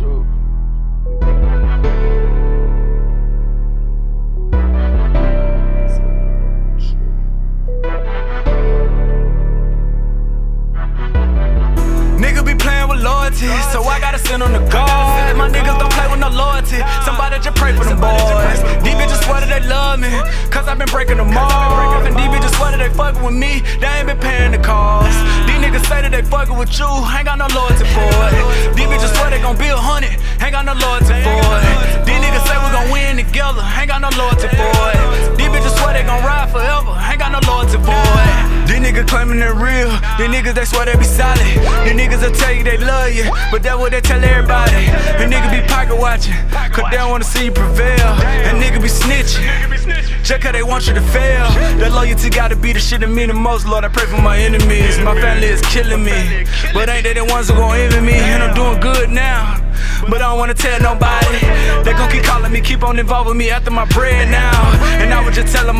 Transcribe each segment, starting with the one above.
Nigga be playing with loyalty, so I gotta send on the guard. My niggas don't play with no loyalty, somebody just pray for them boys. These bitches swear that they love me, cause I been breaking them off. And these bitches swear that they fucking with me, they ain't been paying the cost. Fucking with you, ain't got no loyalty for it. These bitches swear they gon' be a hundred, ain't got no loyalty for it. These niggas say we gon' win together, ain't got no loyalty for it. Claiming they're real, these niggas they swear they be solid. These niggas will tell you they love you, but that's what they tell everybody. And niggas be pocket watching, cause they don't wanna see you prevail. And niggas be snitching, just cause they want you to fail. That loyalty gotta be the shit that mean the most, Lord. I pray for my enemies. My family is killing me, but ain't they the ones who gon' envy me? And I'm doing good now. But I don't wanna tell nobody. They gon' keep calling me, keep on involving me after my bread now.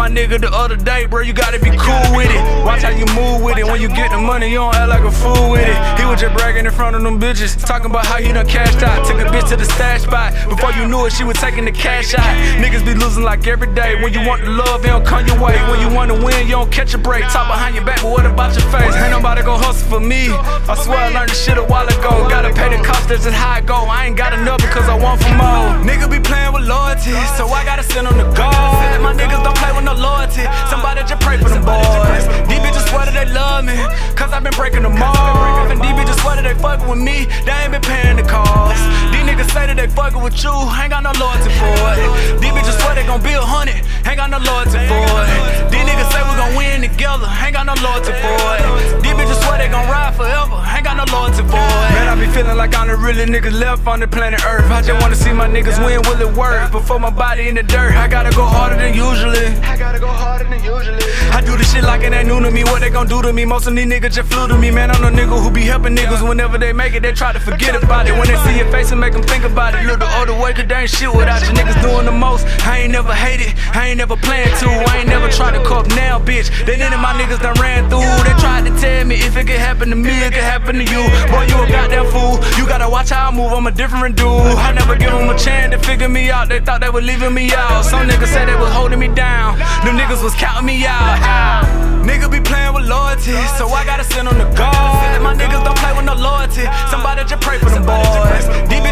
My nigga the other day, bro, you gotta be cool with it. Watch how you move with it. When you get the money, you don't act like a fool with it. He was just bragging in front of them bitches, talking about how he done cashed out. Took a bitch to the stash spot. Before you knew it, she was taking the cash out. Niggas be losing like every day. When you want the love, it don't come your way. When you wanna win, you don't catch a break. Talk behind your back, but what about your face? Ain't nobody gon' hustle for me. I swear I learned this shit a while ago. Gotta pay the cost, that's just how I go. I ain't got enough because I want for more. Nigga be playing with loyalty, so I gotta send on the guard. My niggas don't play with no loyalty. Somebody just pray for them boys. These bitches swear that they love me, cause I've been breaking them off. And these bitches swear that they fucking with me, they ain't been paying the cost. These niggas say that they fucking with you, ain't got no loyalty for it. These bitches swear they gon' be a hundred, ain't got no loyalty for it. These niggas say we gon' win together, ain't got no loyalty for it. These bitches swear they gon' ride forever, ain't got no loyalty for it. Man, I be feeling like I'm the really niggas left on the planet Earth. I just wanna see my niggas win, will it work? Before my body in the dirt, I gotta go harder than usually. I gotta go harder than usually. I do this shit like it ain't new to me. What they gon' do to me? Most of these niggas just flew to me, man. I'm the nigga who be helping niggas whenever they make it. They try to forget about it. When they see your face and make them think about it. Look the older way, cause they ain't shit without you. Niggas doing the most. I ain't never hated, I ain't never planned to. I ain't never tried to cop now, bitch. They none of my niggas done ran through. They tried to tell me if it could happen to me, it could happen to you. Boy, you a goddamn fool. You gotta watch how I move, I'm a different dude. I never give them a chance to figure me out. They thought they were leaving me out. Some niggas said they was holding me down. Them niggas was counting me out. Nigga be playing with loyalty, so I gotta send on the guard. My niggas don't play with no loyalty. Somebody just pray for them boys. These